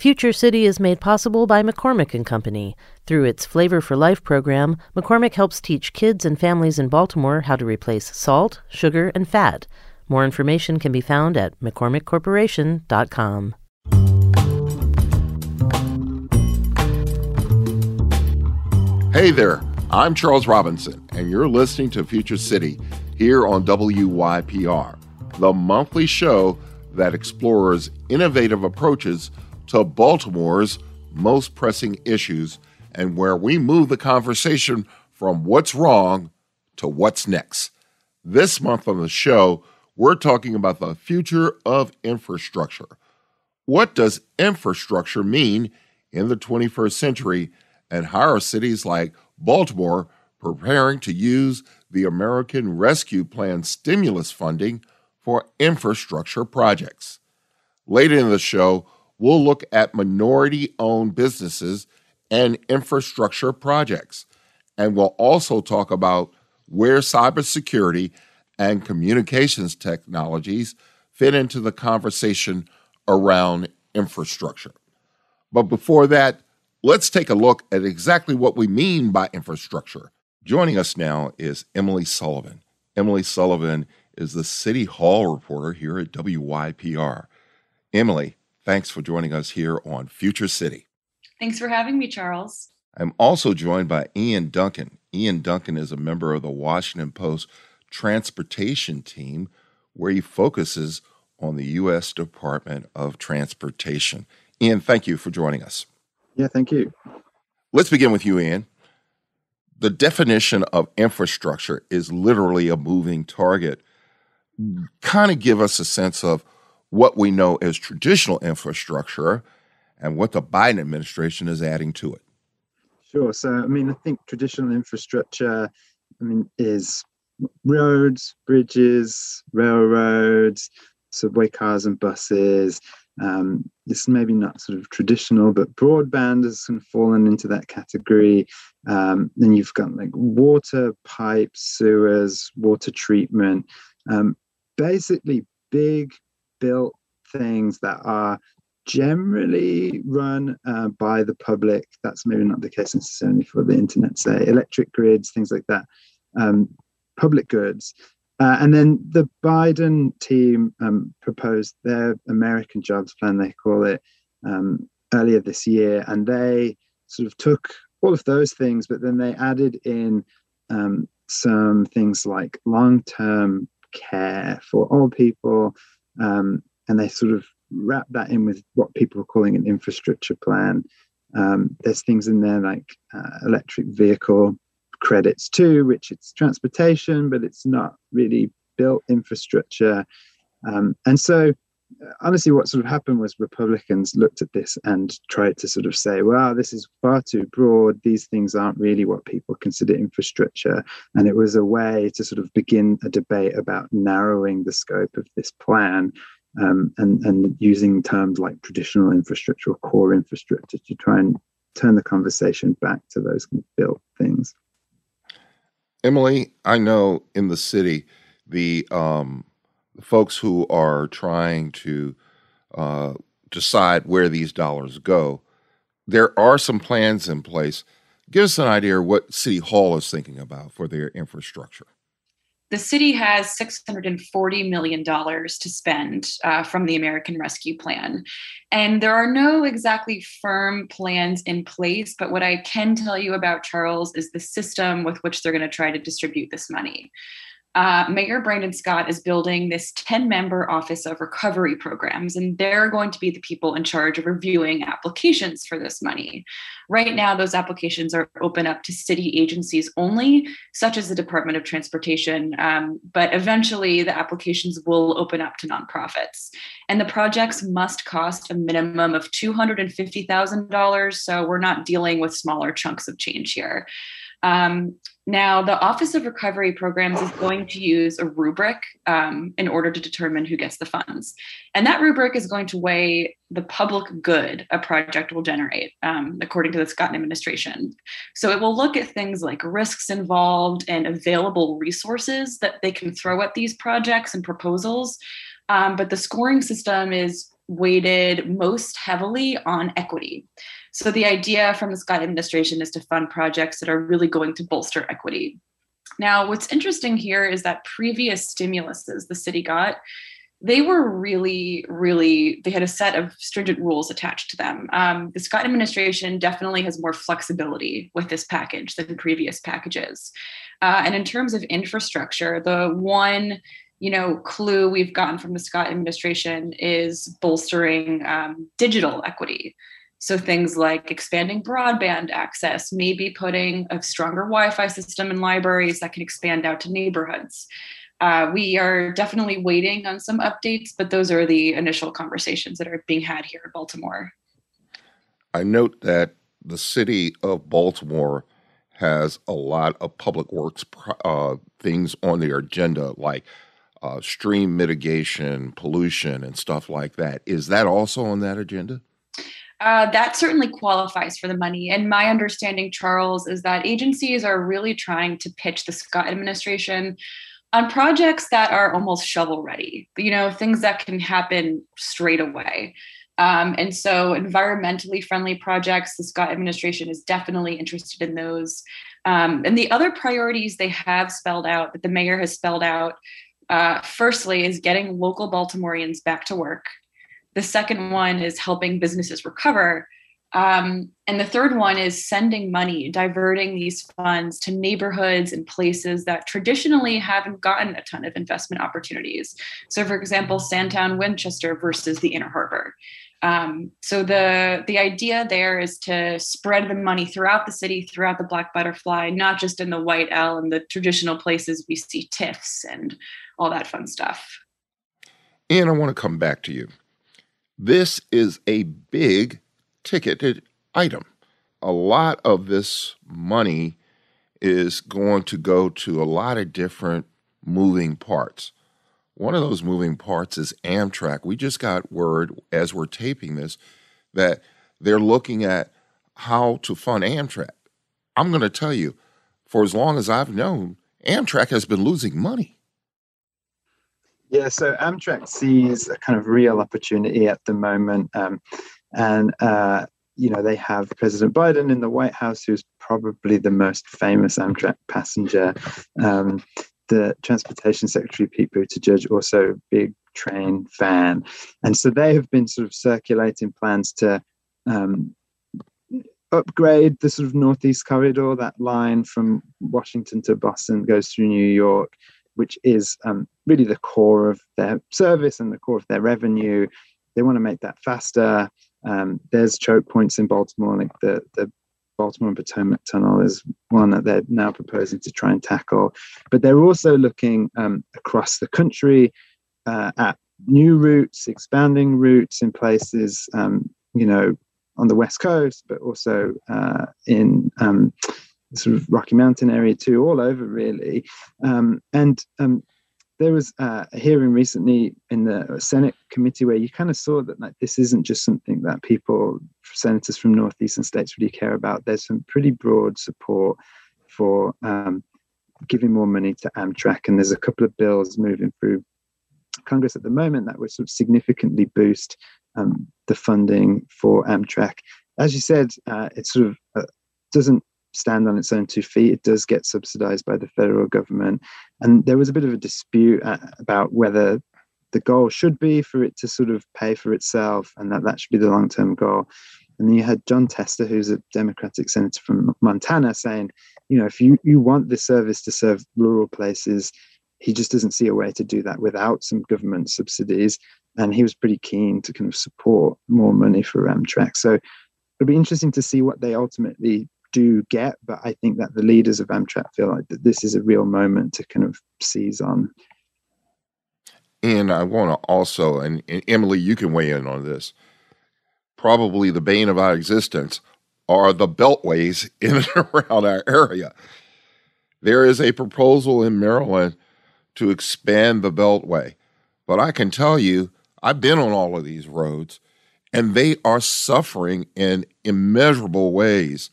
Future City is made possible by McCormick and Company. Through its Flavor for Life program, McCormick helps teach kids and families in Baltimore how to replace salt, sugar, and fat. More information can be found at mccormickcorporation.com. Hey there, I'm Charles Robinson, and you're listening to Future City here on WYPR, the monthly show that explores innovative approaches to Baltimore's most pressing issues and where we move the conversation from what's wrong to what's next. This month on the show, we're talking about the future of infrastructure. What does infrastructure mean in the 21st century, and how are cities like Baltimore preparing to use the American Rescue Plan stimulus funding for infrastructure projects? Later in the show, we'll look at minority owned businesses and infrastructure projects. And we'll also talk about where cybersecurity and communications technologies fit into the conversation around infrastructure. But before that, let's take a look at exactly what we mean by infrastructure. Joining us now is Emily Sullivan. Emily Sullivan is the City Hall reporter here at WYPR. Emily, Thanks for joining us here on Future City. Thanks for having me, Charles. I'm also joined by Ian Duncan. Ian Duncan is a member of the Washington Post transportation team, where he focuses on the U.S. Department of Transportation. Ian, thank you for joining us. Yeah, thank you. Let's begin with you, Ian. The definition of infrastructure is literally a moving target. Kind of give us a sense of what we know as traditional infrastructure and what the Biden administration is adding to it. Sure. So, I mean, I think traditional infrastructure, I mean, is roads, bridges, railroads, subway cars and buses. Um, it's maybe not sort of traditional, but broadband has kind of fallen into that category. Um, then you've got like water pipes, sewers, water treatment, um, basically big built things that are generally run uh, by the public. That's maybe not the case necessarily for the internet, say electric grids, things like that, um, public goods. Uh, and then the Biden team um, proposed their American Jobs Plan, they call it, um, earlier this year. And they sort of took all of those things, but then they added in um, some things like long term care for old people, um, and they sort of wrap that in with what people are calling an infrastructure plan. Um, there's things in there like uh, electric vehicle credits too, which it's transportation, but it's not really built infrastructure. Um, and so, honestly, what sort of happened was Republicans looked at this and tried to sort of say, well, this is far too broad. These things aren't really what people consider infrastructure. And it was a way to sort of begin a debate about narrowing the scope of this plan um, and, and using terms like traditional infrastructure or core infrastructure to try and turn the conversation back to those built things. Emily, I know in the city, the, um, folks who are trying to uh, decide where these dollars go, there are some plans in place. Give us an idea what City Hall is thinking about for their infrastructure the city has $640 million to spend uh, from the American Rescue Plan. And there are no exactly firm plans in place, but what I can tell you about Charles is the system with which they're going to try to distribute this money uh, Mayor Brandon Scott is building this 10 member Office of Recovery programs, and they're going to be the people in charge of reviewing applications for this money. Right now, those applications are open up to city agencies only, such as the Department of Transportation, um, but eventually the applications will open up to nonprofits. And the projects must cost a minimum of $250,000, so we're not dealing with smaller chunks of change here. Um, now, the Office of Recovery Programs is going to use a rubric um, in order to determine who gets the funds. And that rubric is going to weigh the public good a project will generate, um, according to the Scott administration. So it will look at things like risks involved and available resources that they can throw at these projects and proposals. Um, but the scoring system is weighted most heavily on equity. So the idea from the Scott administration is to fund projects that are really going to bolster equity. Now, what's interesting here is that previous stimuluses the city got they were really, really, they had a set of stringent rules attached to them. Um, the Scott administration definitely has more flexibility with this package than previous packages. Uh, and in terms of infrastructure, the one you know clue we've gotten from the Scott administration is bolstering um, digital equity. So things like expanding broadband access, maybe putting a stronger Wi-Fi system in libraries that can expand out to neighborhoods uh, we are definitely waiting on some updates, but those are the initial conversations that are being had here in Baltimore. I note that the city of Baltimore has a lot of public works uh, things on their agenda, like uh, stream mitigation, pollution, and stuff like that. Is that also on that agenda? Uh, that certainly qualifies for the money. And my understanding, Charles, is that agencies are really trying to pitch the Scott administration on projects that are almost shovel ready, you know, things that can happen straight away. Um, and so, environmentally friendly projects, the Scott administration is definitely interested in those. Um, and the other priorities they have spelled out, that the mayor has spelled out, uh, firstly, is getting local Baltimoreans back to work. The second one is helping businesses recover. Um, and the third one is sending money, diverting these funds to neighborhoods and places that traditionally haven't gotten a ton of investment opportunities. So, for example, Sandtown, Winchester versus the Inner Harbor. Um, so the the idea there is to spread the money throughout the city, throughout the Black Butterfly, not just in the White L and the traditional places we see TIFFs and all that fun stuff. And I want to come back to you. This is a big ticketed item. A lot of this money is going to go to a lot of different moving parts. One of those moving parts is Amtrak. We just got word as we're taping this that they're looking at how to fund Amtrak. I'm going to tell you, for as long as I've known, Amtrak has been losing money. Yeah, so Amtrak sees a kind of real opportunity at the moment. Um, and uh, you know they have President Biden in the White House, who's probably the most famous Amtrak passenger. Um, the Transportation Secretary Pete Buttigieg, also big train fan, and so they have been sort of circulating plans to um, upgrade the sort of northeast corridor. That line from Washington to Boston goes through New York, which is um, really the core of their service and the core of their revenue. They want to make that faster. Um, there's choke points in Baltimore, like the the Baltimore and Potomac Tunnel is one that they're now proposing to try and tackle. But they're also looking um, across the country uh, at new routes, expanding routes in places, um, you know, on the west coast, but also uh, in um, sort of Rocky Mountain area too, all over really. Um, and um, there was a hearing recently in the Senate committee where you kind of saw that like this isn't just something that people, senators from northeastern states, really care about. There's some pretty broad support for um, giving more money to Amtrak, and there's a couple of bills moving through Congress at the moment that would sort of significantly boost um, the funding for Amtrak. As you said, uh, it sort of uh, doesn't stand on its own two feet. It does get subsidized by the federal government. And there was a bit of a dispute uh, about whether the goal should be for it to sort of pay for itself and that that should be the long term goal. And then you had Jon Tester, who's a Democratic senator from Montana, saying, you know, if you, you want this service to serve rural places, he just doesn't see a way to do that without some government subsidies. And he was pretty keen to kind of support more money for Amtrak. So it'll be interesting to see what they ultimately do get, but I think that the leaders of Amtrak feel like that this is a real moment to kind of seize on. And I want to also, and, and Emily, you can weigh in on this. Probably the bane of our existence are the beltways in and around our area. There is a proposal in Maryland to expand the beltway. But I can tell you, I've been on all of these roads, and they are suffering in immeasurable ways.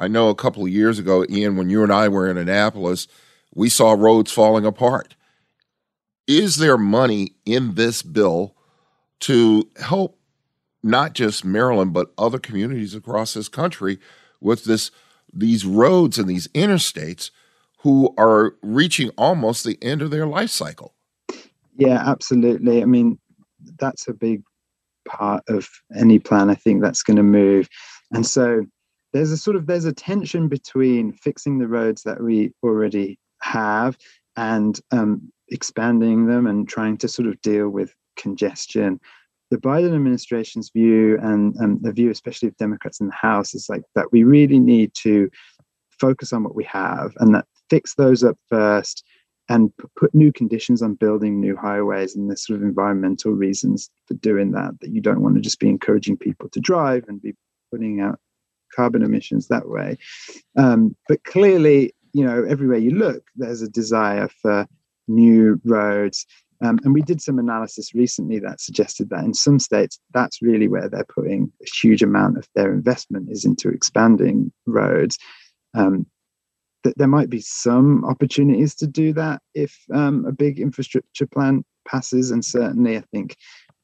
I know a couple of years ago, Ian, when you and I were in Annapolis, we saw roads falling apart. Is there money in this bill to help not just Maryland, but other communities across this country with this these roads and these interstates who are reaching almost the end of their life cycle. Yeah, absolutely. I mean, that's a big part of any plan. I think that's going to move. And so there's a sort of there's a tension between fixing the roads that we already have and um, expanding them and trying to sort of deal with congestion. The Biden administration's view and, and the view, especially of Democrats in the House, is like that we really need to focus on what we have and that fix those up first and put new conditions on building new highways and there's sort of environmental reasons for doing that that you don't want to just be encouraging people to drive and be putting out carbon emissions that way um, but clearly you know everywhere you look there's a desire for new roads um, and we did some analysis recently that suggested that in some states that's really where they're putting a huge amount of their investment is into expanding roads um, that there might be some opportunities to do that if um, a big infrastructure plan passes. And certainly, I think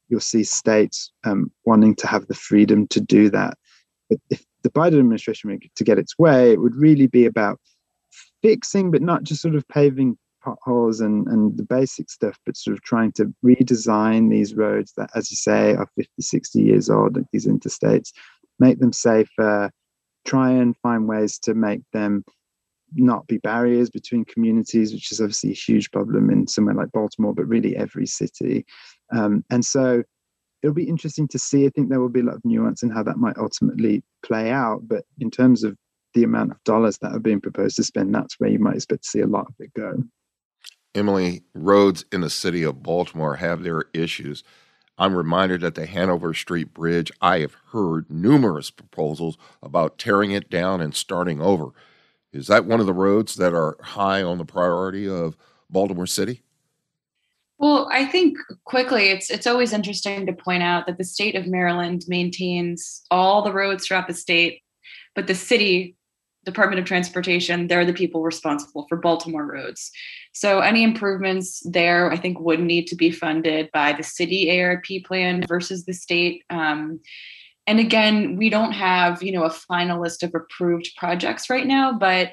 you'll see states um, wanting to have the freedom to do that. But if the Biden administration were to get its way, it would really be about fixing, but not just sort of paving potholes and, and the basic stuff, but sort of trying to redesign these roads that, as you say, are 50, 60 years old, these interstates, make them safer, try and find ways to make them not be barriers between communities, which is obviously a huge problem in somewhere like Baltimore, but really every city. Um, and so it'll be interesting to see. I think there will be a lot of nuance in how that might ultimately play out. But in terms of the amount of dollars that are being proposed to spend, that's where you might expect to see a lot of it go. Emily, roads in the city of Baltimore have their issues. I'm reminded that the Hanover Street Bridge, I have heard numerous proposals about tearing it down and starting over. Is that one of the roads that are high on the priority of Baltimore City? Well, I think quickly it's it's always interesting to point out that the state of Maryland maintains all the roads throughout the state, but the city Department of Transportation, they're the people responsible for Baltimore roads. So any improvements there, I think, would need to be funded by the city ARP plan versus the state. Um, and again we don't have you know a final list of approved projects right now but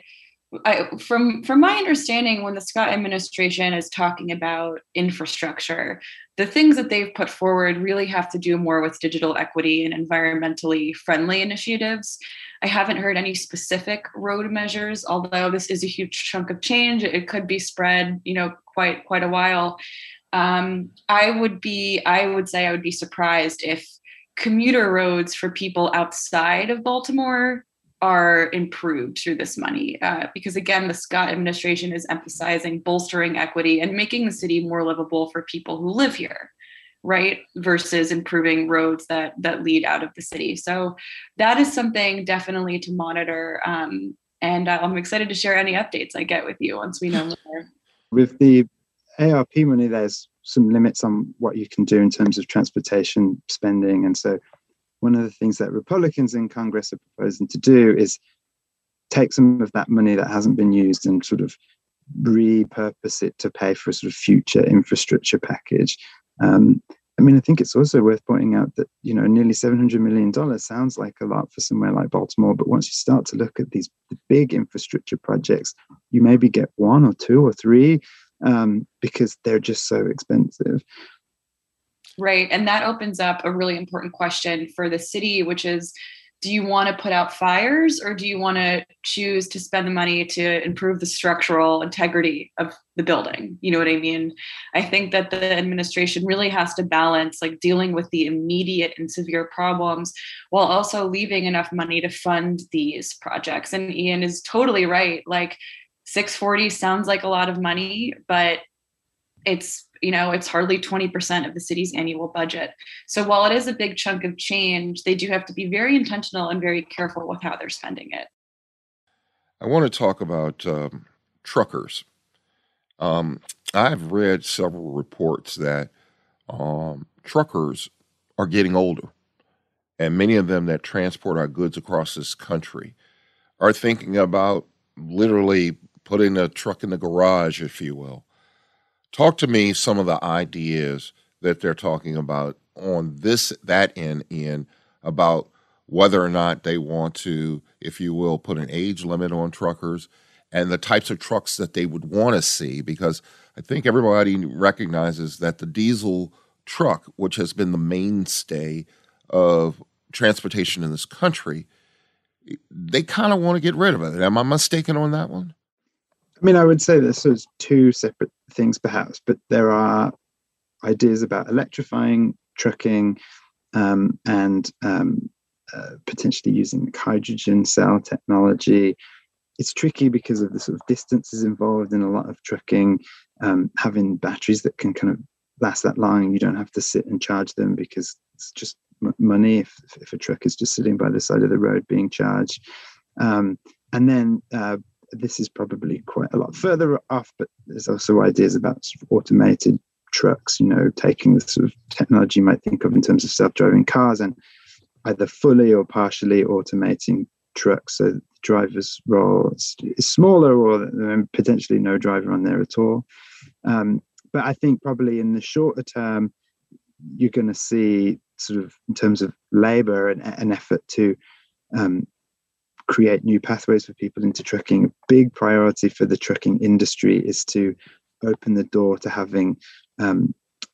I, from from my understanding when the scott administration is talking about infrastructure the things that they've put forward really have to do more with digital equity and environmentally friendly initiatives. I haven't heard any specific road measures although this is a huge chunk of change. It could be spread you know quite quite a while. Um, i would be i would say i would be surprised if commuter roads for people outside of Baltimore are improved through this money uh, because again the scott administration is emphasizing bolstering equity and making the city more livable for people who live here right versus improving roads that that lead out of the city so that is something definitely to monitor um, and i'm excited to share any updates i get with you once we know more with the arp money there's some limits on what you can do in terms of transportation spending. And so, one of the things that Republicans in Congress are proposing to do is take some of that money that hasn't been used and sort of repurpose it to pay for a sort of future infrastructure package. Um, I mean, I think it's also worth pointing out that you know nearly seven hundred million dollars sounds like a lot for somewhere like Baltimore, but once you start to look at these big infrastructure projects, you maybe get one or two or three um, because they're just so expensive. Right. And that opens up a really important question for the city, which is do you want to put out fires or do you want to choose to spend the money to improve the structural integrity of the building you know what i mean i think that the administration really has to balance like dealing with the immediate and severe problems while also leaving enough money to fund these projects and ian is totally right like 640 sounds like a lot of money, but it's you know it's hardly 20% of the city's annual budget so while it is a big chunk of change they do have to be very intentional and very careful with how they're spending it i want to talk about um, truckers um, i've read several reports that um, truckers are getting older and many of them that transport our goods across this country are thinking about literally putting a truck in the garage, if you will. Talk to me some of the ideas that they're talking about on this that end, Ian, about whether or not they want to, if you will, put an age limit on truckers and the types of trucks that they would want to see, because I think everybody recognizes that the diesel truck, which has been the mainstay of transportation in this country, they kind of want to get rid of it. Am I mistaken on that one? I mean, I would say this is two separate things, perhaps, but there are ideas about electrifying trucking um, and um, uh, potentially using hydrogen cell technology. It's tricky because of the sort of distances involved in a lot of trucking. Um, having batteries that can kind of last that long, you don't have to sit and charge them because it's just m- money if, if a truck is just sitting by the side of the road being charged. Um, and then uh, this is probably quite a lot further off, but there's also ideas about sort of automated trucks, you know, taking the sort of technology you might think of in terms of self-driving cars and either fully or partially automating trucks so the driver's role is, smaller or potentially no driver on there at all. Um, but I think probably in the shorter term, you're going to see sort of in terms of labor and an effort to um, create new pathways for people into trucking. A big priority for the trucking industry is to open the door to having um,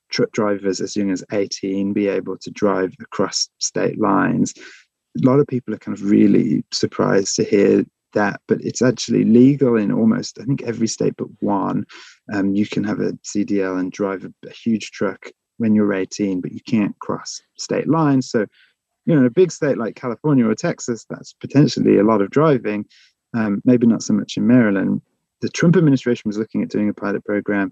truck drivers as young as 18 be able to drive across state lines. A lot of people are kind of really surprised to hear that, but it's actually legal in almost, I think, every state but one. Um, you can have a CDL and drive a, a huge truck when you're 18, but you can't cross state lines. So, you know, in a big state like California or Texas, that's potentially a lot of driving. Um, maybe not so much in Maryland. The Trump administration was looking at doing a pilot program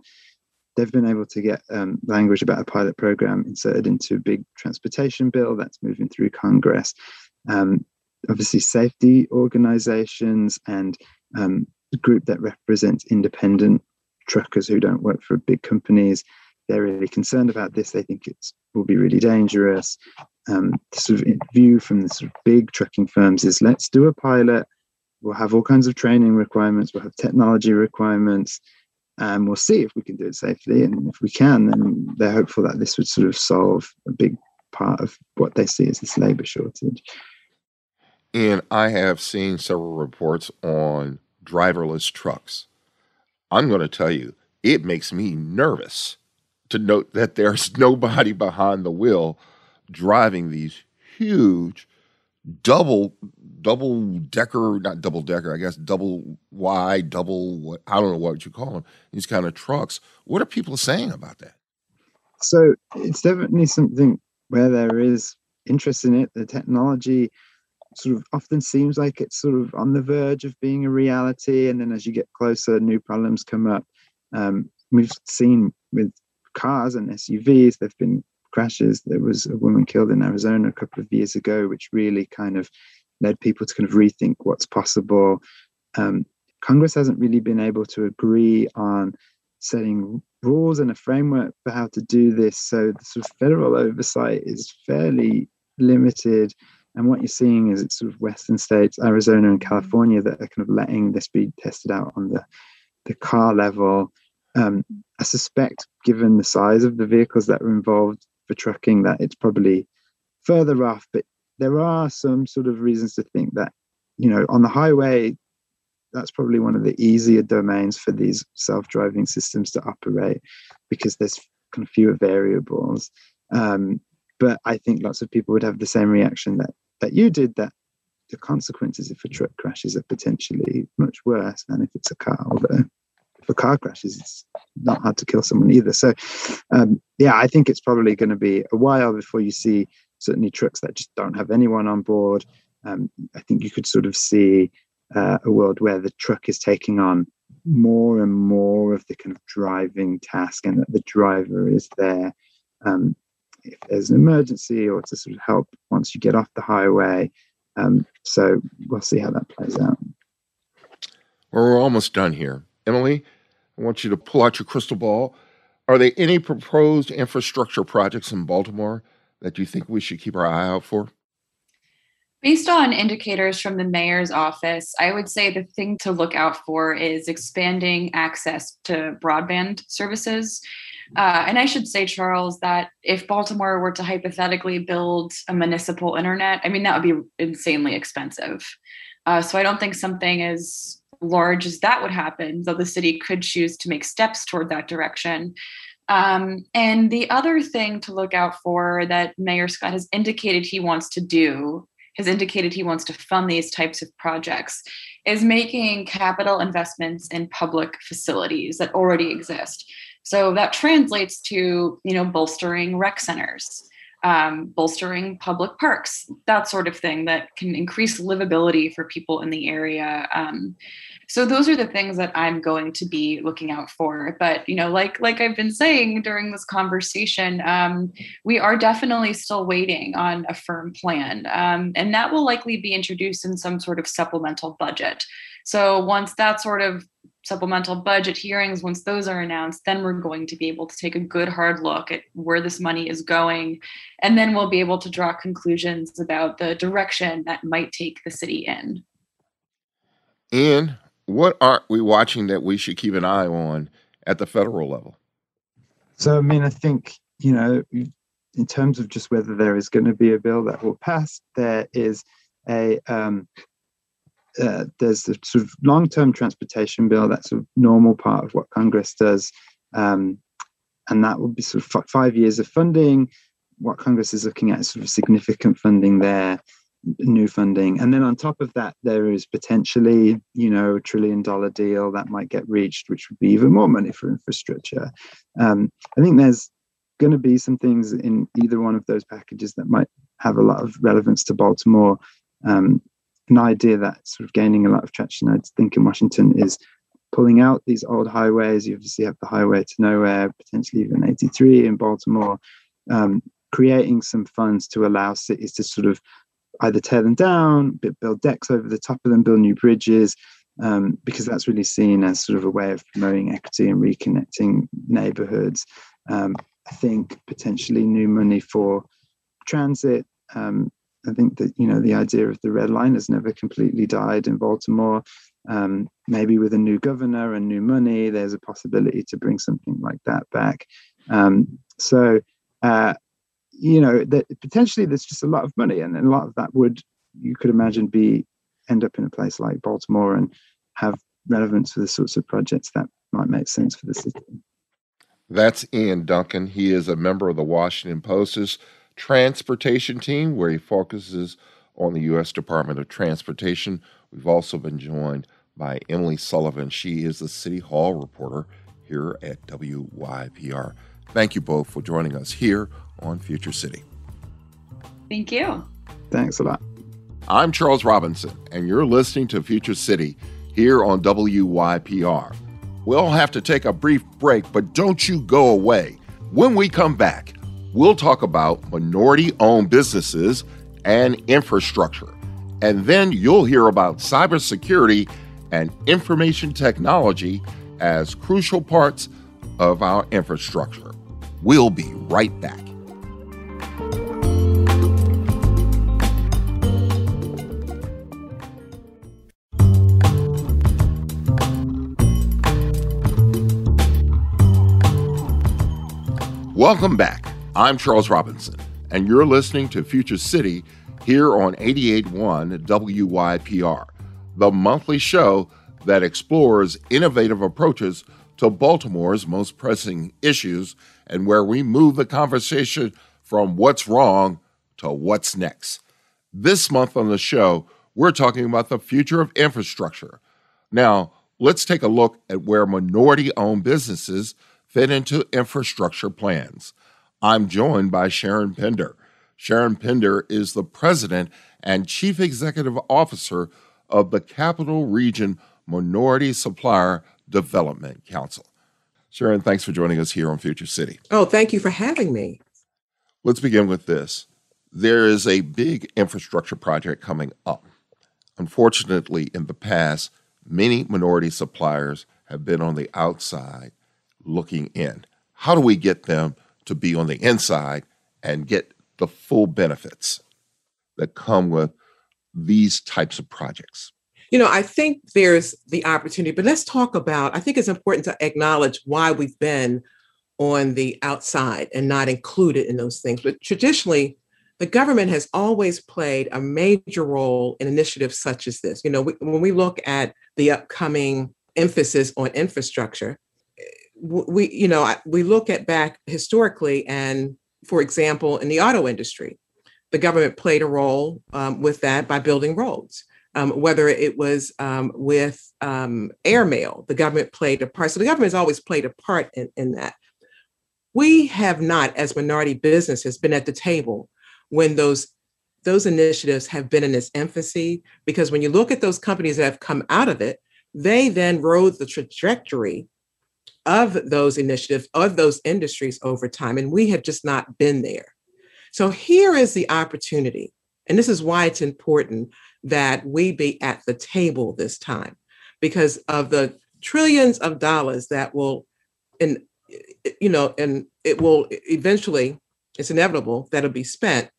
they've been able to get um, language about a pilot program inserted into a big transportation bill that's moving through Congress. Um, obviously, safety organizations and um, the group that represents independent truckers who don't work for big companies, they're really concerned about this. They think it will be really dangerous. Um, sort of view from the sort of big trucking firms is let's do a pilot. We'll have all kinds of training requirements. We'll have technology requirements and we'll see if we can do it safely. And if we can, then they're hopeful that this would sort of solve a big part of what they see as this labor shortage. And I have seen several reports on driverless trucks. I'm going to tell you, it makes me nervous to note that there's nobody behind the wheel driving these huge double double decker, not double decker, I guess double wide, double what I don't know what you call them. These kind of trucks. What are people saying about that? So it's definitely something where there is interest in it. The technology sort of often seems like it's sort of on the verge of being a reality, and then as you get closer, new problems come up. Um, we've seen with cars and SUVs, they've been crashes. There was a woman killed in Arizona a couple of years ago, which really kind of led people to kind of rethink what's possible. Um, Congress hasn't really been able to agree on setting rules and a framework for how to do this. So the sort of federal oversight is fairly limited. And what you're seeing is it's sort of Western states, Arizona and California, that are kind of letting this be tested out on the, the car level. Um, I suspect, given the size of the vehicles that were involved for trucking, that it's probably further off. But there are some sort of reasons to think that, you know, on the highway, that's probably one of the easier domains for these self-driving systems to operate because there's kind of fewer variables. Um, but I think lots of people would have the same reaction that that you did. That the consequences if a truck crashes are potentially much worse than if it's a car. Although a car crashes, it's not hard to kill someone either. So, um, yeah, I think it's probably going to be a while before you see certainly trucks that just don't have anyone on board. Um, I think you could sort of see uh, a world where the truck is taking on more and more of the kind of driving task and that the driver is there um, if there's an emergency or to sort of help once you get off the highway. Um, so we'll see how that plays out. Well, we're almost done here. Emily, I want you to pull out your crystal ball. Are there any proposed infrastructure projects in Baltimore that you think we should keep our eye out for? Based on indicators from the mayor's office, I would say the thing to look out for is expanding access to broadband services. Uh, and I should say, Charles, that if Baltimore were to hypothetically build a municipal internet, I mean, that would be insanely expensive. Uh, so I don't think something as large as that would happen, though the city could choose to make steps toward that direction. Um, and the other thing to look out for that Mayor Scott has indicated he wants to do, has indicated he wants to fund these types of projects, is making capital investments in public facilities that already exist. So that translates to, you know, bolstering rec centers, um, bolstering public parks, that sort of thing that can increase livability for people in the area. Um, so those are the things that i'm going to be looking out for but you know like like i've been saying during this conversation um, we are definitely still waiting on a firm plan um, and that will likely be introduced in some sort of supplemental budget so once that sort of supplemental budget hearings once those are announced then we're going to be able to take a good hard look at where this money is going and then we'll be able to draw conclusions about the direction that might take the city in and what aren't we watching that we should keep an eye on at the federal level? So, I mean, I think, you know, in terms of just whether there is going to be a bill that will pass, there is a um, uh, there's the sort of long-term transportation bill that's a normal part of what Congress does, um, and that will be sort of f- five years of funding. What Congress is looking at is sort of significant funding there new funding. And then on top of that, there is potentially, you know, a trillion dollar deal that might get reached, which would be even more money for infrastructure. Um, I think there's going to be some things in either one of those packages that might have a lot of relevance to Baltimore. Um, an idea that's sort of gaining a lot of traction, I think, in Washington is pulling out these old highways. You obviously have the highway to nowhere, potentially even 83 in Baltimore, um, creating some funds to allow cities to sort of either tear them down, build decks over the top of them, build new bridges, um, because that's really seen as sort of a way of promoting equity and reconnecting neighborhoods. Um, I think potentially new money for transit. Um, I think that you know the idea of the red line has never completely died in Baltimore. Um, maybe with a new governor and new money, there's a possibility to bring something like that back. Um, so uh, you know that potentially there's just a lot of money and, a lot of that would you could imagine be end up in a place like baltimore and have relevance for the sorts of projects that might make sense for the city that's ian duncan he is a member of the washington post's transportation team where he focuses on the u.s department of transportation we've also been joined by emily sullivan she is the city hall reporter here at wypr thank you both for joining us here on Future City. Thank you. Thanks a lot. I'm Charles Robinson, and you're listening to Future City here on WYPR. We'll have to take a brief break, but don't you go away. When we come back, we'll talk about minority owned businesses and infrastructure. And then you'll hear about cybersecurity and information technology as crucial parts of our infrastructure. We'll be right back. Welcome back. I'm Charles Robinson, and you're listening to Future City here on 88.1 WYPR, the monthly show that explores innovative approaches to Baltimore's most pressing issues and where we move the conversation from what's wrong to what's next. This month on the show, we're talking about the future of infrastructure. Now, let's take a look at where minority owned businesses fit into infrastructure plans. I'm joined by Sharon Pinder. Sharon Pinder is the president and chief executive officer of the Capital Region Minority Supplier Development Council. Sharon, thanks for joining us here on Future City. Oh, thank you for having me. Let's begin with this. There is a big infrastructure project coming up. Unfortunately, in the past, many minority suppliers have been on the outside looking in. How do we get them to be on the inside and get the full benefits that come with these types of projects? You know, I think there's the opportunity, but let's talk about. I think it's important to acknowledge why we've been on the outside and not included in those things. But traditionally, the government has always played a major role in initiatives such as this. You know, we, when we look at the upcoming emphasis on infrastructure, we, you know, we look at back historically, and for example, in the auto industry, the government played a role um, with that by building roads. Um, whether it was um, with um, airmail, the government played a part. So the government has always played a part in, in that. We have not, as minority businesses, been at the table when those those initiatives have been in its infancy because when you look at those companies that have come out of it they then rode the trajectory of those initiatives of those industries over time and we have just not been there. So here is the opportunity and this is why it's important that we be at the table this time because of the trillions of dollars that will and you know and it will eventually it's inevitable that'll be spent.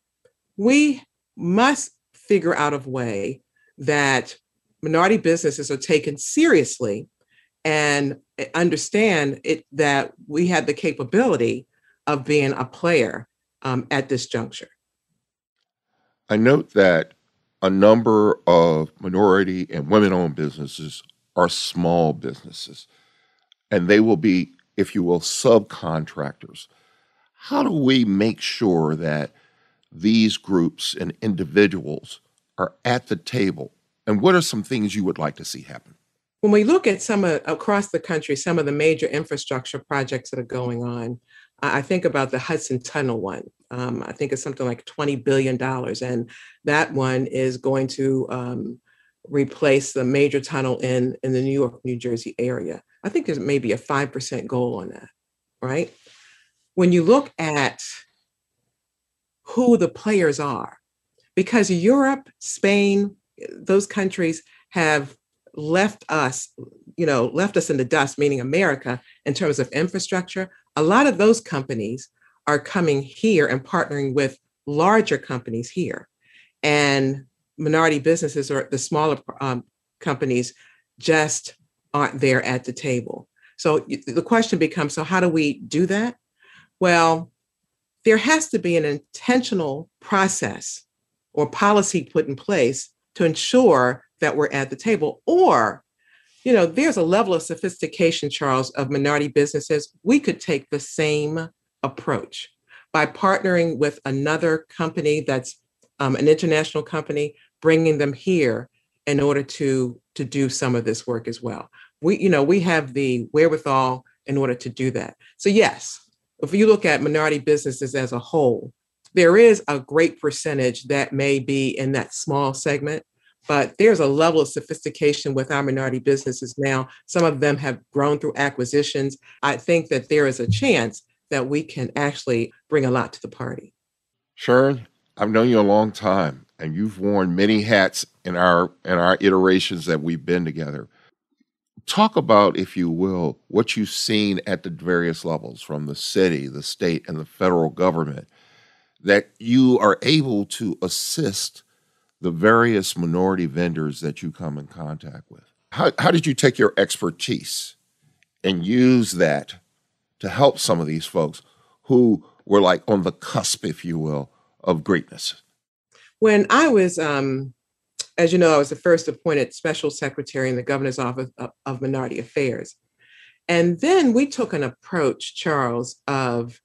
We must figure out a way that minority businesses are taken seriously and understand it that we have the capability of being a player um, at this juncture. I note that a number of minority and women owned businesses are small businesses, and they will be, if you will, subcontractors. How do we make sure that these groups and individuals are at the table? And what are some things you would like to see happen? When we look at some of, across the country, some of the major infrastructure projects that are going on, I think about the Hudson Tunnel one. Um, I think it's something like $20 billion. And that one is going to um, replace the major tunnel in, in the New York, New Jersey area. I think there's maybe a 5% goal on that, right? When you look at who the players are because Europe, Spain, those countries have left us, you know, left us in the dust, meaning America, in terms of infrastructure. A lot of those companies are coming here and partnering with larger companies here. And minority businesses or the smaller um, companies just aren't there at the table. So the question becomes so, how do we do that? Well, there has to be an intentional process or policy put in place to ensure that we're at the table or you know there's a level of sophistication charles of minority businesses. We could take the same approach by partnering with another company that's um, an international company bringing them here in order to to do some of this work as well. We you know we have the wherewithal in order to do that. So yes if you look at minority businesses as a whole, there is a great percentage that may be in that small segment, but there's a level of sophistication with our minority businesses now. Some of them have grown through acquisitions. I think that there is a chance that we can actually bring a lot to the party. Sharon, I've known you a long time and you've worn many hats in our in our iterations that we've been together talk about, if you will, what you've seen at the various levels from the city, the state, and the federal government that you are able to assist the various minority vendors that you come in contact with. How, how did you take your expertise and use that to help some of these folks who were like on the cusp, if you will, of greatness? When I was um, as you know, I was the first appointed special secretary in the governor's office of, of minority affairs. And then we took an approach, Charles, of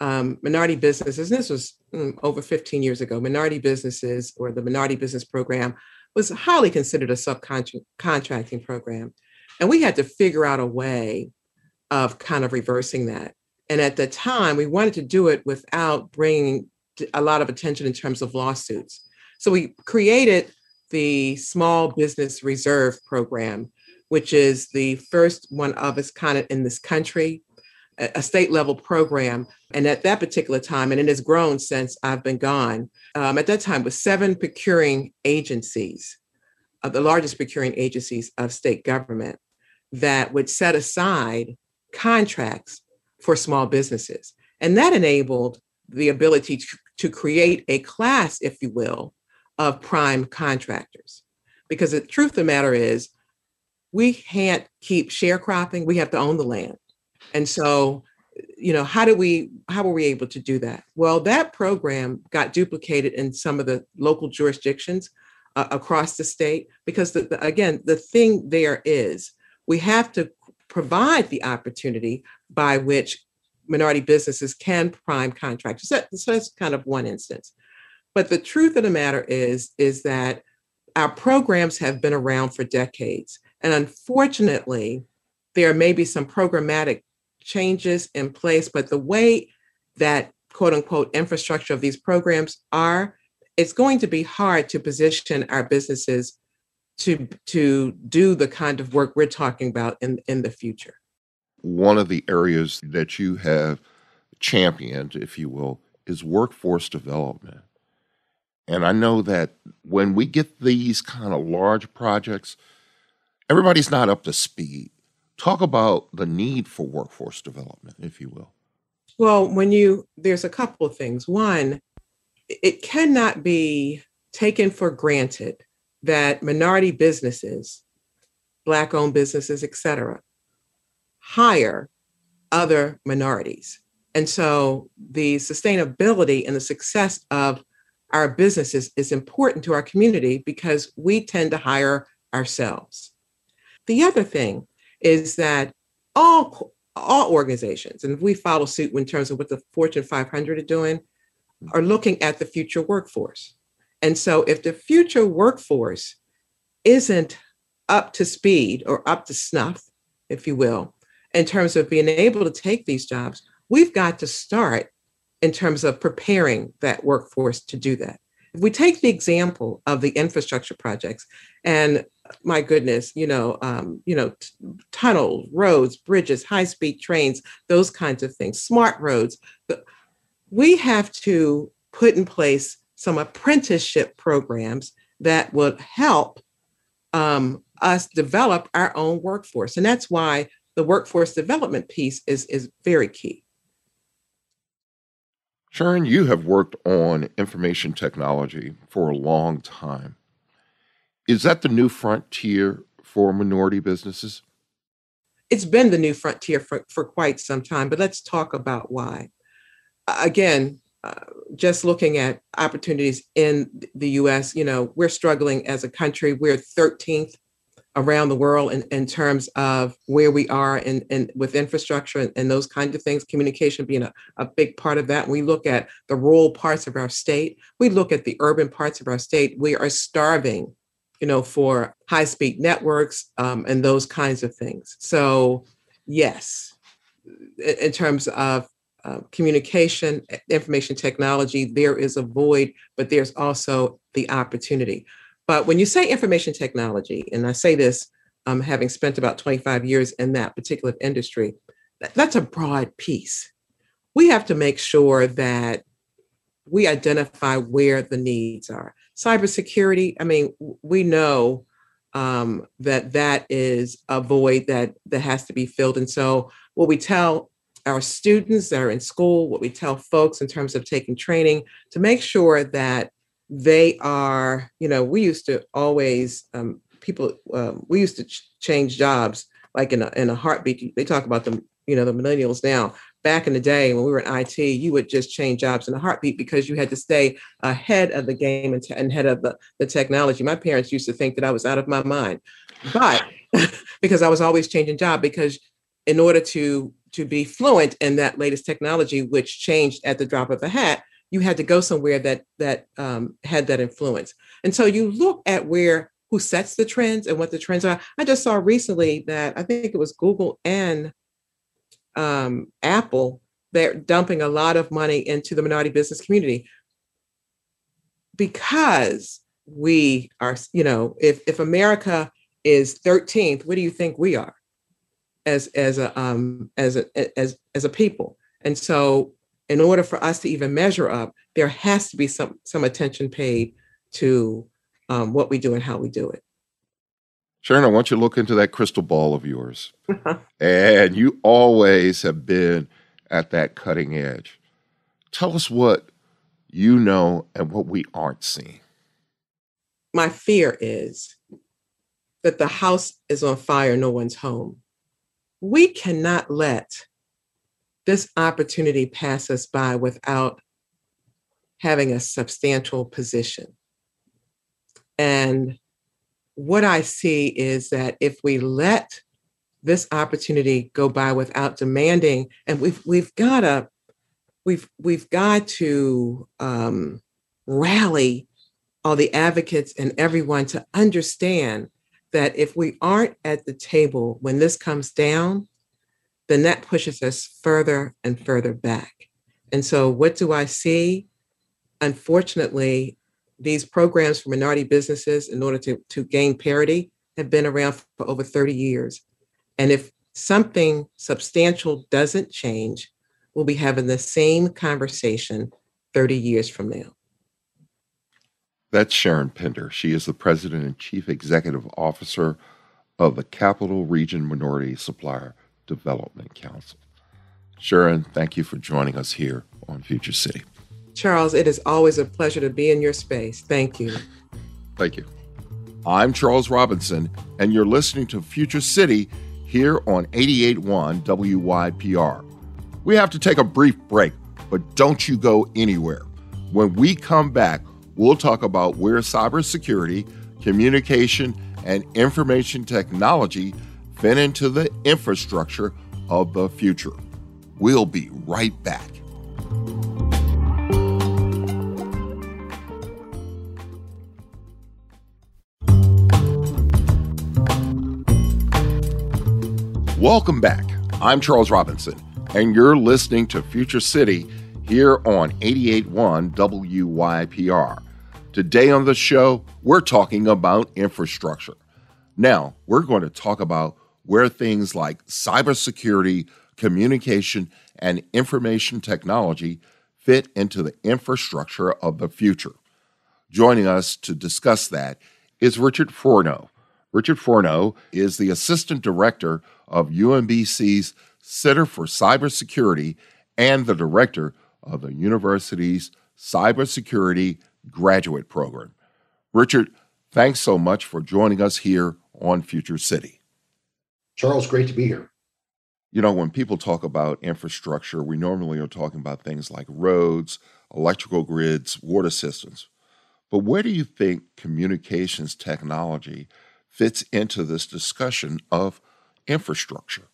um, minority businesses. This was mm, over 15 years ago. Minority businesses or the minority business program was highly considered a subcontracting program. And we had to figure out a way of kind of reversing that. And at the time, we wanted to do it without bringing a lot of attention in terms of lawsuits. So we created the Small Business Reserve Program, which is the first one of its kind in this country, a state level program. And at that particular time, and it has grown since I've been gone, um, at that time was seven procuring agencies, uh, the largest procuring agencies of state government that would set aside contracts for small businesses. And that enabled the ability to, to create a class, if you will, of prime contractors. Because the truth of the matter is, we can't keep sharecropping, we have to own the land. And so you know, how do we how were we able to do that? Well, that program got duplicated in some of the local jurisdictions uh, across the state because the, the, again, the thing there is we have to provide the opportunity by which minority businesses can prime contractors. So that's kind of one instance. But the truth of the matter is, is that our programs have been around for decades. And unfortunately, there may be some programmatic changes in place, but the way that quote unquote infrastructure of these programs are, it's going to be hard to position our businesses to to do the kind of work we're talking about in in the future. One of the areas that you have championed, if you will, is workforce development. And I know that when we get these kind of large projects, everybody's not up to speed. Talk about the need for workforce development, if you will. Well, when you, there's a couple of things. One, it cannot be taken for granted that minority businesses, Black owned businesses, et cetera, hire other minorities. And so the sustainability and the success of our businesses is important to our community because we tend to hire ourselves. The other thing is that all all organizations, and we follow suit in terms of what the Fortune 500 are doing, are looking at the future workforce. And so if the future workforce isn't up to speed or up to snuff, if you will, in terms of being able to take these jobs, we've got to start in terms of preparing that workforce to do that. If we take the example of the infrastructure projects, and my goodness, you know, um, you know, t- tunnels, roads, bridges, high-speed trains, those kinds of things, smart roads. We have to put in place some apprenticeship programs that would help um, us develop our own workforce, and that's why the workforce development piece is is very key. Sharon, you have worked on information technology for a long time. Is that the new frontier for minority businesses? It's been the new frontier for, for quite some time, but let's talk about why. Again, uh, just looking at opportunities in the US, you know, we're struggling as a country. We're 13th around the world in, in terms of where we are in, in with infrastructure and, and those kinds of things, communication being a, a big part of that. we look at the rural parts of our state, we look at the urban parts of our state, we are starving, you know, for high-speed networks um, and those kinds of things. So yes, in, in terms of uh, communication, information technology, there is a void, but there's also the opportunity. But when you say information technology, and I say this um, having spent about 25 years in that particular industry, that's a broad piece. We have to make sure that we identify where the needs are. Cybersecurity, I mean, we know um, that that is a void that that has to be filled. And so, what we tell our students that are in school, what we tell folks in terms of taking training, to make sure that they are, you know, we used to always, um, people, um, we used to ch- change jobs like in a, in a heartbeat. They talk about them, you know, the millennials now. Back in the day when we were in IT, you would just change jobs in a heartbeat because you had to stay ahead of the game and, t- and ahead of the, the technology. My parents used to think that I was out of my mind, but because I was always changing job because in order to to be fluent in that latest technology, which changed at the drop of a hat, you had to go somewhere that that um, had that influence. And so you look at where who sets the trends and what the trends are. I just saw recently that I think it was Google and um, Apple they're dumping a lot of money into the minority business community because we are, you know, if if America is 13th, what do you think we are as as a um, as a as as a people? And so in order for us to even measure up, there has to be some some attention paid to um, what we do and how we do it. Sharon, I want you to look into that crystal ball of yours. and you always have been at that cutting edge. Tell us what you know and what we aren't seeing. My fear is that the house is on fire, no one's home. We cannot let this opportunity pass us by without having a substantial position. And what I see is that if we let this opportunity go by without demanding, and we've we've got to we've we've got to um, rally all the advocates and everyone to understand that if we aren't at the table when this comes down, then that pushes us further and further back. And so, what do I see? Unfortunately, these programs for minority businesses, in order to, to gain parity, have been around for over 30 years. And if something substantial doesn't change, we'll be having the same conversation 30 years from now. That's Sharon Pinder. She is the president and chief executive officer of the Capital Region Minority Supplier Development Council. Sharon, thank you for joining us here on Future City. Charles, it is always a pleasure to be in your space. Thank you. Thank you. I'm Charles Robinson, and you're listening to Future City here on 88.1 WYPR. We have to take a brief break, but don't you go anywhere. When we come back, we'll talk about where cybersecurity, communication, and information technology fit into the infrastructure of the future. We'll be right back. Welcome back. I'm Charles Robinson, and you're listening to Future City here on 88.1 WYPR. Today on the show, we're talking about infrastructure. Now, we're going to talk about where things like cybersecurity, communication, and information technology fit into the infrastructure of the future. Joining us to discuss that is Richard Forno. Richard Forno is the Assistant Director of UMBC's Center for Cybersecurity and the Director of the university's Cybersecurity Graduate Program. Richard, thanks so much for joining us here on Future City. Charles, great to be here. You know, when people talk about infrastructure, we normally are talking about things like roads, electrical grids, water systems. But where do you think communications technology fits into this discussion of infrastructure?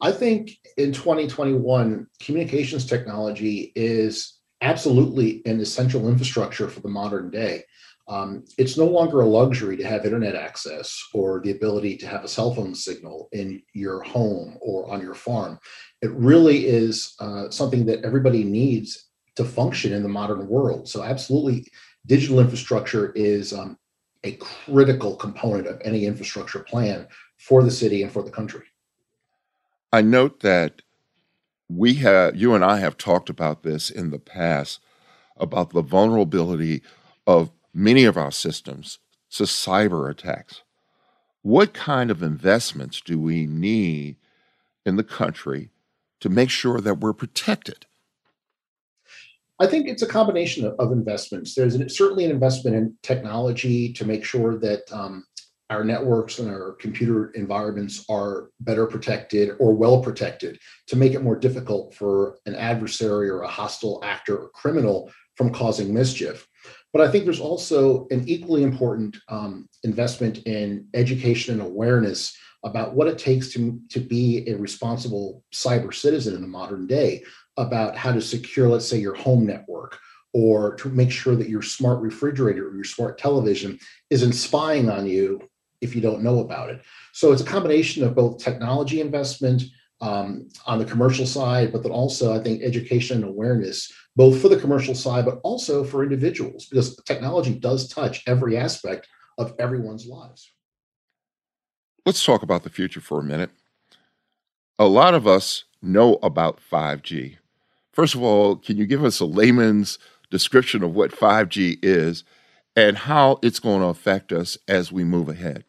I think in 2021, communications technology is absolutely an essential infrastructure for the modern day. Um, it's no longer a luxury to have internet access or the ability to have a cell phone signal in your home or on your farm. It really is uh, something that everybody needs to function in the modern world. So, absolutely, digital infrastructure is um, a critical component of any infrastructure plan for the city and for the country. I note that we have, you and I have talked about this in the past about the vulnerability of many of our systems to cyber attacks. What kind of investments do we need in the country to make sure that we're protected? I think it's a combination of, of investments. There's an, certainly an investment in technology to make sure that um, our networks and our computer environments are better protected or well protected to make it more difficult for an adversary or a hostile actor or criminal from causing mischief. But I think there's also an equally important um, investment in education and awareness about what it takes to, to be a responsible cyber citizen in the modern day, about how to secure, let's say, your home network, or to make sure that your smart refrigerator or your smart television isn't spying on you if you don't know about it. So it's a combination of both technology investment um, on the commercial side, but then also I think education and awareness both for the commercial side, but also for individuals, because technology does touch every aspect of everyone's lives. Let's talk about the future for a minute. A lot of us know about 5G. First of all, can you give us a layman's description of what 5G is and how it's going to affect us as we move ahead?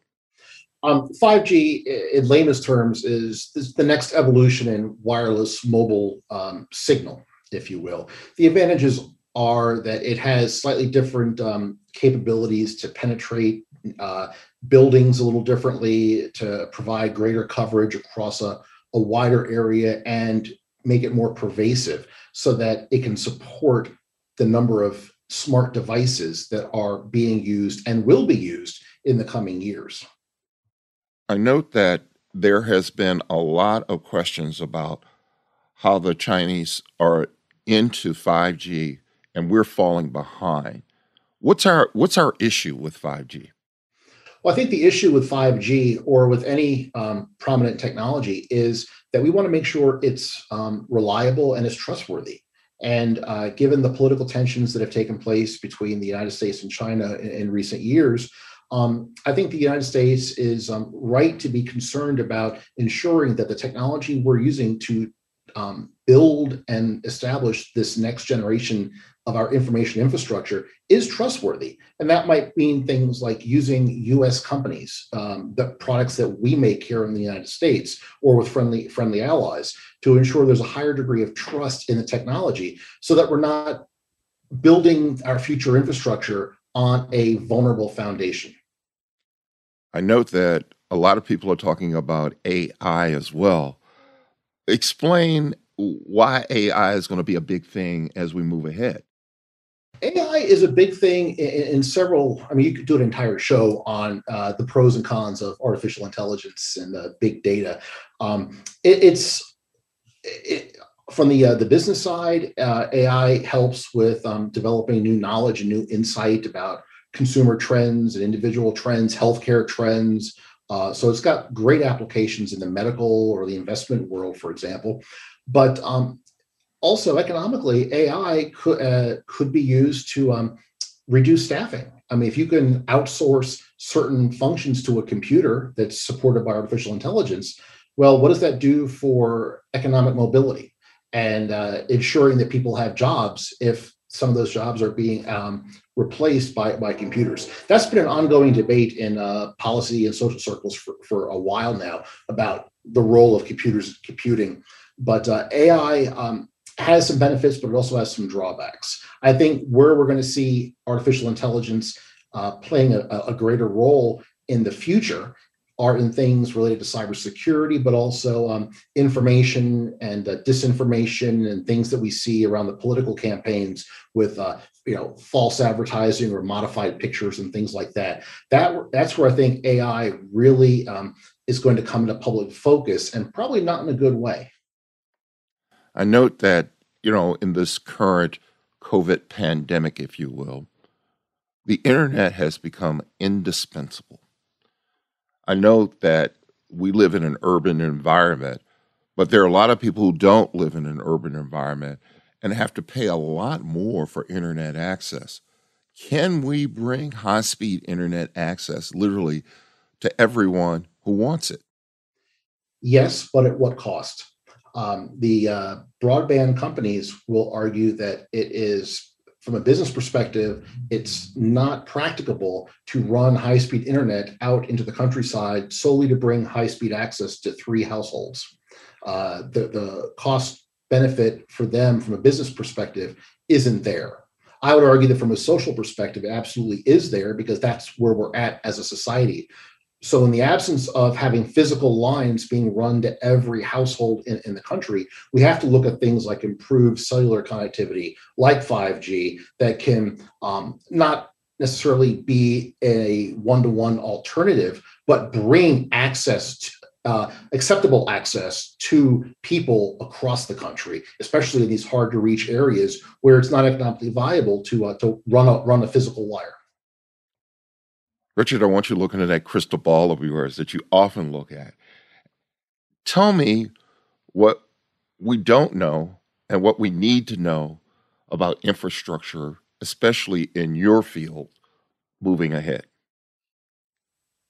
Um, 5G, in layman's terms, is, is, the next evolution in wireless mobile um, signal if you will. The advantages are that it has slightly different um, capabilities to penetrate uh, buildings a little differently, to provide greater coverage across a, a wider area, and make it more pervasive so that it can support the number of smart devices that are being used and will be used in the coming years. I note that there has been a lot of questions about how the Chinese are into 5G and we're falling behind. What's our what's our issue with 5G? Well, I think the issue with 5G or with any um, prominent technology is that we want to make sure it's um, reliable and it's trustworthy. And uh, given the political tensions that have taken place between the United States and China in, in recent years, um, I think the United States is um, right to be concerned about ensuring that the technology we're using to um, build and establish this next generation of our information infrastructure is trustworthy. And that might mean things like using US companies, um, the products that we make here in the United States or with friendly, friendly allies to ensure there's a higher degree of trust in the technology so that we're not building our future infrastructure on a vulnerable foundation. I note that a lot of people are talking about AI as well. Explain why AI is going to be a big thing as we move ahead. AI is a big thing in, in, several. I mean, you could do an entire show on uh, the pros and cons of artificial intelligence and uh, big data. Um, it, it's it, from the uh, the business side. Uh, AI helps with um, developing new knowledge and new insight about consumer trends and individual trends, healthcare trends. Uh, so it's got great applications in the medical or the investment world, for example. But um, also economically, AI could uh, could be used to um, reduce staffing. I mean, if you can outsource certain functions to a computer that's supported by artificial intelligence, well, what does that do for economic mobility and uh, ensuring that people have jobs if some of those jobs are being um, replaced by, by computers. That's been an ongoing debate in uh, policy and social circles for, for a while now about the role of computers computing. But uh, AI um, has some benefits, but it also has some drawbacks. I think where we're going to see artificial intelligence uh, playing a, a greater role in the future are in things related to cybersecurity, but also um, information and uh, disinformation and things that we see around the political campaigns with uh, you know false advertising or modified pictures and things like that. That that's where I think AI really um, is going to come into public focus, and probably not in a good way. I note that you know in this current COVID pandemic, if you will, the internet has become indispensable I note that we live in an urban environment, but there are a lot of people who don't live in an urban environment and have to pay a lot more for internet access. Can we bring high speed internet access literally to everyone who wants it? Yes, but at what cost? Um, the uh, broadband companies will argue that it is from a business perspective, it's not practicable to run high speed internet out into the countryside solely to bring high speed access to three households. Uh, the, the cost benefit for them from a business perspective isn't there. I would argue that from a social perspective, it absolutely is there because that's where we're at as a society so in the absence of having physical lines being run to every household in, in, the country we have to look at things like improved cellular connectivity like 5g that can um, not necessarily be a one-to-one alternative but bring access to uh, acceptable access to people across the country, especially in these hard to reach areas where it's not economically viable to uh, to run a run a physical wire. Richard, I want you looking at that crystal ball of yours that you often look at. Tell me what we don't know and what we need to know about infrastructure, especially in your field, moving ahead.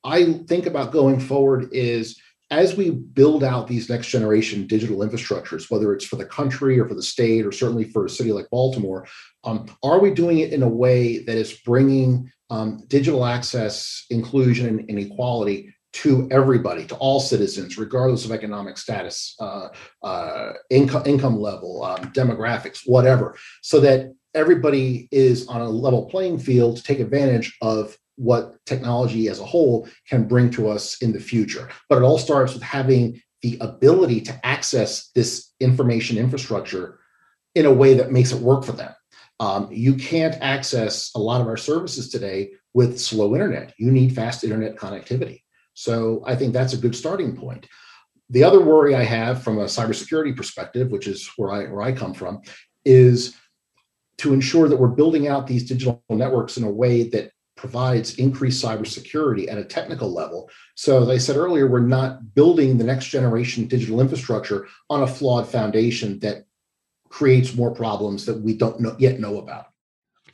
I think about going forward is as we build out these next generation digital infrastructures, whether it's for the country or for the state or certainly for a city like Baltimore, um, are we doing it in a way that is bringing um, digital access, inclusion, and, equality to everybody, to all citizens, regardless of economic status, uh, uh, income, income level, um, demographics, whatever, so that everybody is on a level playing field to take advantage of what technology as a whole can bring to us in the future. But it all starts with having the ability to access this information infrastructure in a way that makes it work for them. Um, you can't access a lot of our services today with slow internet. You need fast internet connectivity. So I think that's a good starting point. The other worry I have from a cybersecurity perspective, which is where I where I come from, is to ensure that we're building out these digital networks in a way that provides increased cybersecurity at a technical level. So, as I said earlier, we're not building the next generation digital infrastructure on a flawed foundation that creates more problems that we don't know, yet know about.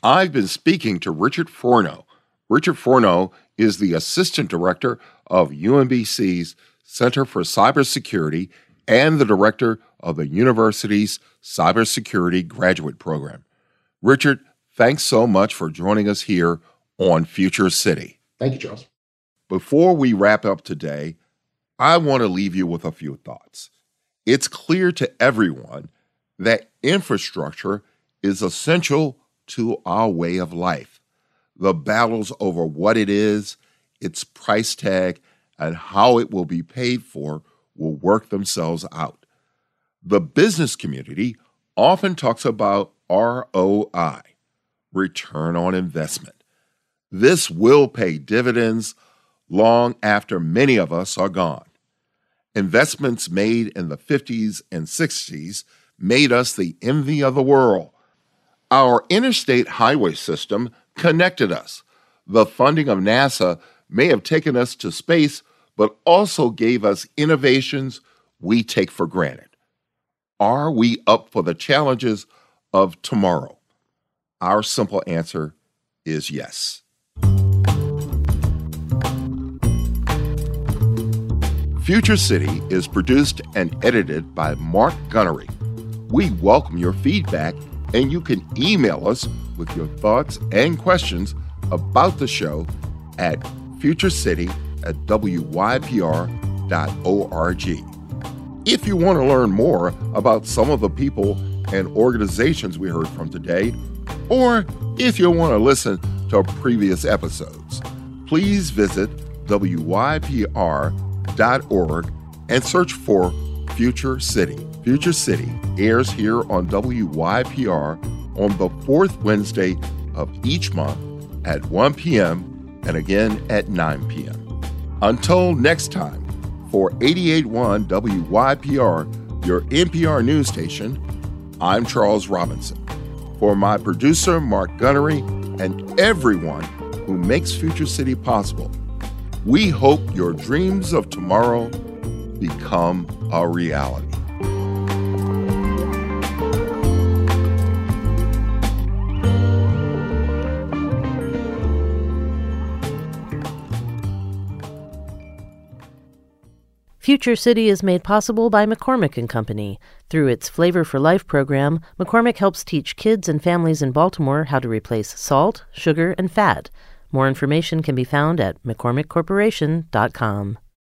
I've been speaking to Richard Forno. Richard Forno is the Assistant Director of UMBC's Center for Cybersecurity and the Director of the university's Cybersecurity Graduate Program. Richard, thanks so much for joining us here on Future City. Thank you, Charles. Before we wrap up today, I want to leave you with a few thoughts. It's clear to everyone that infrastructure is essential to our way of life. The battles over what it is, its price tag, and how it will be paid for will work themselves out. The business community often talks about ROI, return on investment. This will pay dividends long after many of us are gone. Investments made in the 50s and 60s made us the envy of the world. Our interstate highway system connected us. The funding of NASA may have taken us to space, but also gave us innovations we take for granted. Are we up for the challenges of tomorrow? Our simple answer is yes. Future City is produced and edited by Mark Gunnery. We welcome your feedback, and you can email us with your thoughts and questions about the show at futurecity at wypr.org. If you want to learn more about some of the people and organizations we heard from today, or if you want to listen to previous episodes, please visit wypr.org and search for Future City. Future City airs here on WYPR on the fourth Wednesday of each month at 1 p.m. and again at 9 p.m. Until next time, for 881 WYPR, your NPR news station, I'm Charles Robinson. For my producer, Mark Gunnery, and everyone who makes Future City possible, we hope your dreams of tomorrow become a reality. Future City is made possible by McCormick and Company. Through its Flavor for Life program, McCormick helps teach kids and families in Baltimore how to replace salt, sugar, and fat. More information can be found at mccormickcorporation.com.